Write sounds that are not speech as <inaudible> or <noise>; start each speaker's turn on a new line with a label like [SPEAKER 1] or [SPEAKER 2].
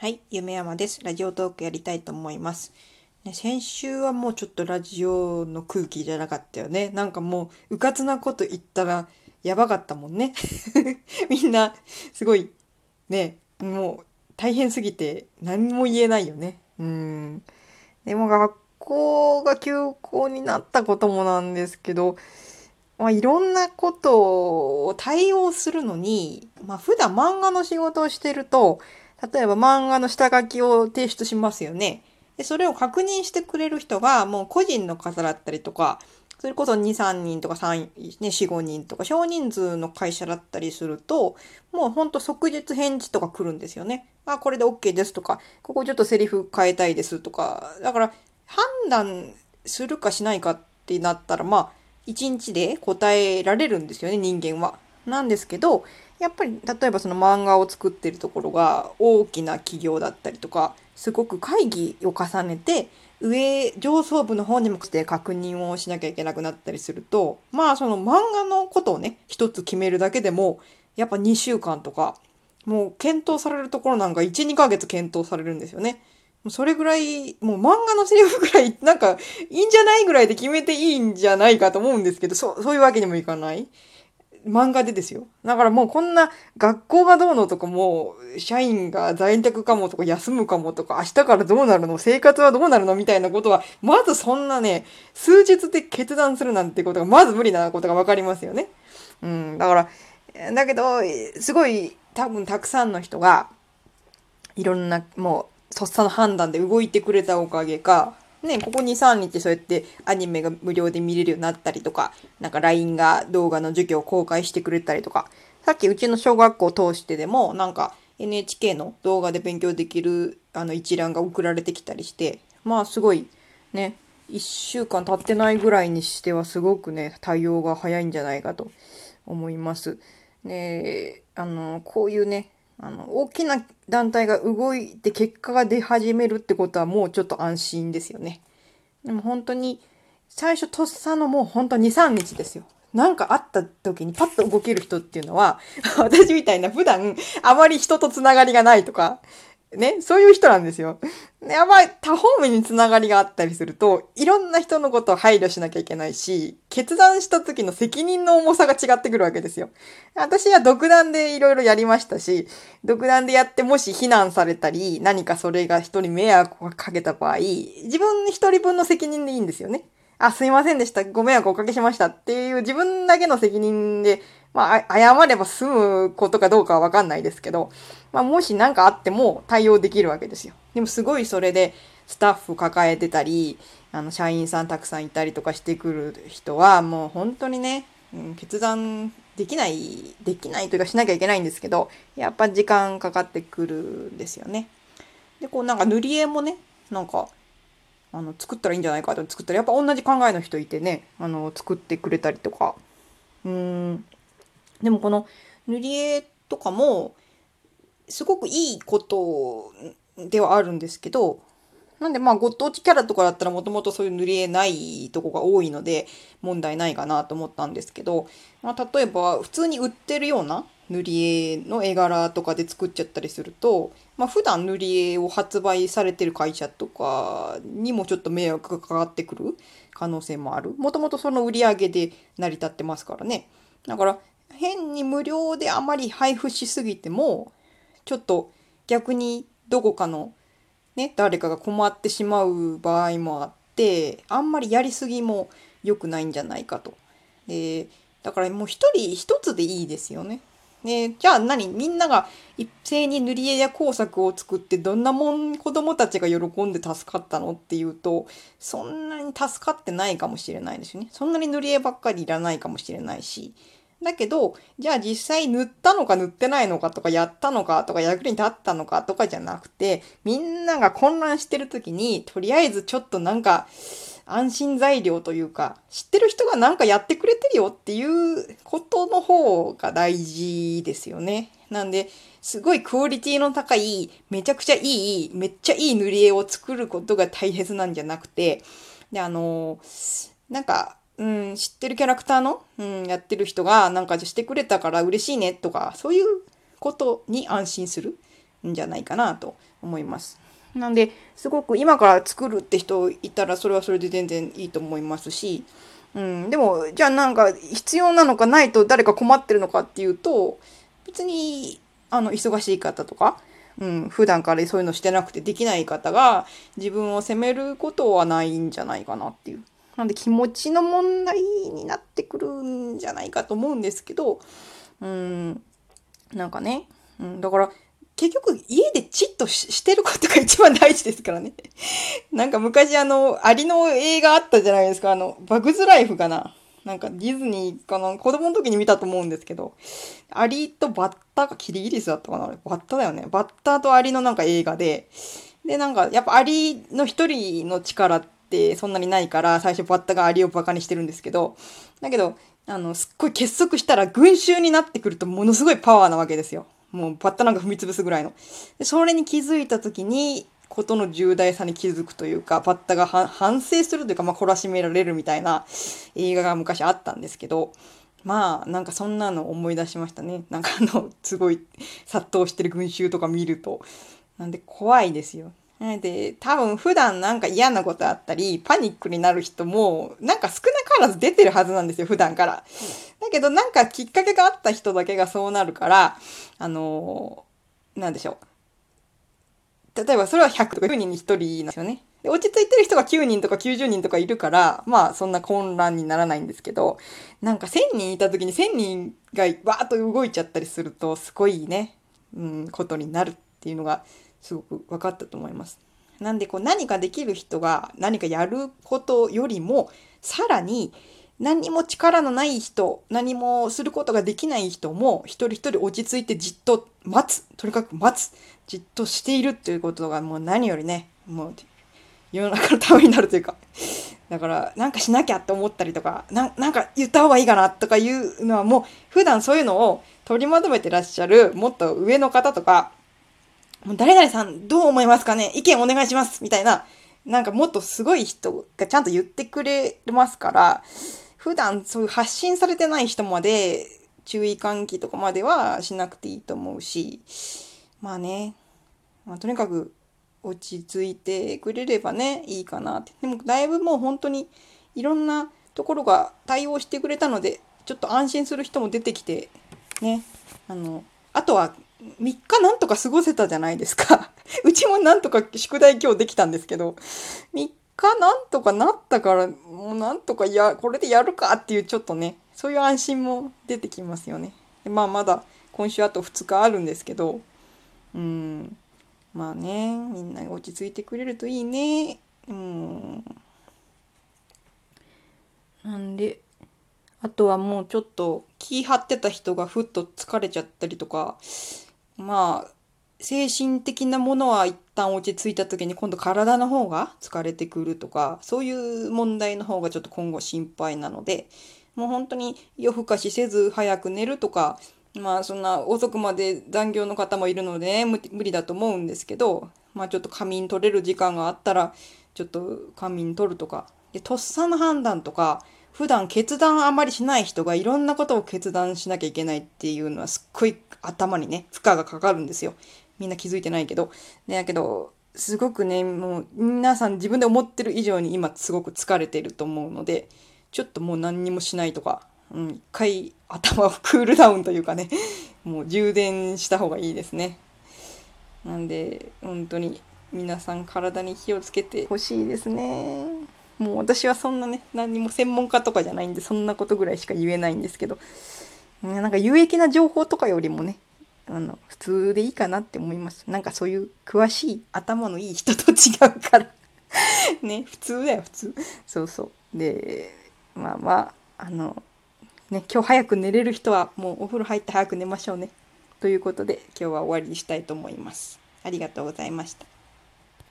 [SPEAKER 1] はい、夢山です。ラジオトークやりたいと思います。ね、先週はもうちょっとラジオの空気じゃなかったよね。なんかもう、うかつなこと言ったらやばかったもんね。<laughs> みんな、すごい、ね、もう大変すぎて何も言えないよね。うん。でも学校が休校になったこともなんですけど、まあ、いろんなことを対応するのに、まあ、普段漫画の仕事をしてると、例えば漫画の下書きを提出しますよね。で、それを確認してくれる人がもう個人の方だったりとか、それこそ2、3人とか3、ね、4、5人とか少人数の会社だったりすると、もうほんと即日返事とか来るんですよね。あ、これで OK ですとか、ここちょっとセリフ変えたいですとか、だから判断するかしないかってなったら、まあ、1日で答えられるんですよね、人間は。なんですけど、やっぱり例えばその漫画を作ってるところが大きな企業だったりとか、すごく会議を重ねて、上、上層部の方にもして確認をしなきゃいけなくなったりすると、まあその漫画のことをね、一つ決めるだけでも、やっぱ2週間とか、もう検討されるところなんか1、2ヶ月検討されるんですよね。それぐらい、もう漫画のセリフぐらい、なんか、いいんじゃないぐらいで決めていいんじゃないかと思うんですけど、そう、そういうわけにもいかない。漫画でですよ。だからもうこんな学校がどうのとかもう社員が在宅かもとか休むかもとか明日からどうなるの？生活はどうなるの？みたいなことはまずそんなね数日で決断するなんてことがまず無理なことがわかりますよね。うん。だからだけどすごい多分たくさんの人がいろんなもうとっさの判断で動いてくれたおかげかね、ここ2、3日そうやってアニメが無料で見れるようになったりとか、なんか LINE が動画の授業を公開してくれたりとか、さっきうちの小学校を通してでも、なんか NHK の動画で勉強できるあの一覧が送られてきたりして、まあすごいね、1週間経ってないぐらいにしてはすごくね、対応が早いんじゃないかと思います。ねあの、こういうね、あの、大きな団体が動いて結果が出始めるってことはもうちょっと安心ですよね。でも本当に、最初とっさのもう本当2、3日ですよ。なんかあった時にパッと動ける人っていうのは、<laughs> 私みたいな普段あまり人とつながりがないとか、ね、そういう人なんですよ。やばい、多方面につながりがあったりすると、いろんな人のことを配慮しなきゃいけないし、決断した時の責任の重さが違ってくるわけですよ。私は独断でいろいろやりましたし、独断でやってもし非難されたり、何かそれが人に迷惑をかけた場合、自分一人分の責任でいいんですよね。あ、すいませんでした。ご迷惑をおかけしましたっていう自分だけの責任で、まあ、謝れば済むことかどうかはわかんないですけど、まあ、もし何かあっても対応できるわけですよ。でもすごいそれでスタッフ抱えてたり、あの、社員さんたくさんいたりとかしてくる人は、もう本当にね、うん、決断できない、できないというかしなきゃいけないんですけど、やっぱ時間かかってくるんですよね。で、こうなんか塗り絵もね、なんか、あの、作ったらいいんじゃないかと作ったら、やっぱ同じ考えの人いてね、あの、作ってくれたりとか。うーん。でもこの塗り絵とかも、すごくいいことではあるんですけど、なんでまあご当地キャラとかだったらもともとそういう塗り絵ないとこが多いので問題ないかなと思ったんですけど、まあ、例えば普通に売ってるような塗り絵の絵柄とかで作っちゃったりすると、まあ、普段塗り絵を発売されてる会社とかにもちょっと迷惑がかかってくる可能性もある。もともとその売り上げで成り立ってますからね。だから変に無料であまり配布しすぎてもちょっと逆にどこかのね、誰かが困ってしまう場合もあってあんまりやりすぎも良くないんじゃないかと。でだからもう一人一つでいいですよね。ね、じゃあ何？みんなが一斉に塗り絵や工作を作ってどんなもん子供たちが喜んで助かったのっていうとそんなに助かってないかもしれないですよね。そんなに塗り絵ばっかりいらないかもしれないし。だけど、じゃあ実際塗ったのか塗ってないのかとかやったのかとか役に立ったのかとかじゃなくて、みんなが混乱してる時に、とりあえずちょっとなんか安心材料というか、知ってる人がなんかやってくれてるよっていうことの方が大事ですよね。なんで、すごいクオリティの高い、めちゃくちゃいい、めっちゃいい塗り絵を作ることが大切なんじゃなくて、で、あの、なんか、うん、知ってるキャラクターの、うん、やってる人がなんかしてくれたから嬉しいねとか、そういうことに安心する。んじゃないかなと思います。なんで、すごく今から作るって人いたら、それはそれで全然いいと思いますし、うん、でも、じゃあなんか必要なのかないと誰か困ってるのかっていうと、別に、あの、忙しい方とか、うん、普段からそういうのしてなくてできない方が自分を責めることはないんじゃないかなっていう。なんで気持ちの問題になってくるんじゃないかと思うんですけど、うん、なんかね、うん、だから結局家でチッとしてることが一番大事ですからね。<laughs> なんか昔あの、アリの映画あったじゃないですか。あの、バグズライフかな。なんかディズニーかな。子供の時に見たと思うんですけど、アリとバッタか、キリギリスだったかなバッタだよね。バッタとアリのなんか映画で、で、なんかやっぱアリの一人の力ってそんなにないから、最初バッタがアリをバカにしてるんですけど、だけど、あの、すっごい結束したら群衆になってくるとものすごいパワーなわけですよ。もうバッタなんか踏み潰すぐらいの。でそれに気づいた時に、ことの重大さに気づくというか、バッタが反省するというか、まあ、懲らしめられるみたいな映画が昔あったんですけど、まあ、なんかそんなの思い出しましたね。なんかあの、すごい殺到してる群衆とか見ると。なんで怖いですよ。で、多分普段なんか嫌なことあったり、パニックになる人も、なんか少なからず出てるはずなんですよ、普段から。だけどなんかきっかけがあった人だけがそうなるから、あのー、なんでしょう。例えばそれは100とか9人に1人なんですよね。で落ち着いてる人が9人とか90人とかいるから、まあそんな混乱にならないんですけど、なんか1000人いた時に1000人がわーっと動いちゃったりすると、すごいね、うん、ことになるっていうのがすごく分かったと思います。なんでこう何かできる人が何かやることよりもさらに何も力のない人、何もすることができない人も一人一人落ち着いてじっと待つ。とにかく待つ。じっとしているっていうことがもう何よりね、もう世の中のためになるというか。だからなんかしなきゃって思ったりとか、ななんか言った方がいいかなとかいうのはもう普段そういうのを取りまとめてらっしゃるもっと上の方とかもう誰々さんどう思いますかね？意見お願いしますみたいな、なんかもっとすごい人がちゃんと言ってくれますから、普段そういう発信されてない人まで注意喚起とかまではしなくていいと思うし、まあね、まあ、とにかく落ち着いてくれればね、いいかなって。でもだいぶもう本当にいろんなところが対応してくれたので、ちょっと安心する人も出てきて、ね、あの、あとは3日なんとか過ごせたじゃないですか。<laughs> うちもなんとか宿題今日できたんですけど、3日なんとかなったから、もうなんとかや、これでやるかっていうちょっとね、そういう安心も出てきますよね。まあまだ今週あと2日あるんですけど、うん、まあね、みんな落ち着いてくれるといいね。うん。なんで、あとはもうちょっと気張ってた人がふっと疲れちゃったりとか、まあ、精神的なものは一旦落ち着いた時に今度体の方が疲れてくるとか、そういう問題の方がちょっと今後心配なので、もう本当に夜更かしせず早く寝るとか、まあそんな遅くまで残業の方もいるので、ね、無理だと思うんですけど、まあちょっと仮眠取れる時間があったら、ちょっと仮眠取るとか、で、とっさの判断とか、普段決断あまりしない人がいろんなことを決断しなきゃいけないっていうのはすっごい頭にね、負荷がかかるんですよ。みんな気づいてないけど。ね、だけど、すごくね、もう皆さん自分で思ってる以上に今すごく疲れてると思うので、ちょっともう何にもしないとか、うん、一回頭をクールダウンというかね、もう充電した方がいいですね。なんで、本当に皆さん体に気をつけてほしいですね。もう私はそんなね、何も専門家とかじゃないんで、そんなことぐらいしか言えないんですけど、なんか有益な情報とかよりもね、あの、普通でいいかなって思います。なんかそういう詳しい頭のいい人と違うから <laughs> ね、普通だよ、普通。そうそう。で、まあまあ、あの、ね、今日早く寝れる人はもうお風呂入って早く寝ましょうね。ということで今日は終わりにしたいと思います。ありがとうございました。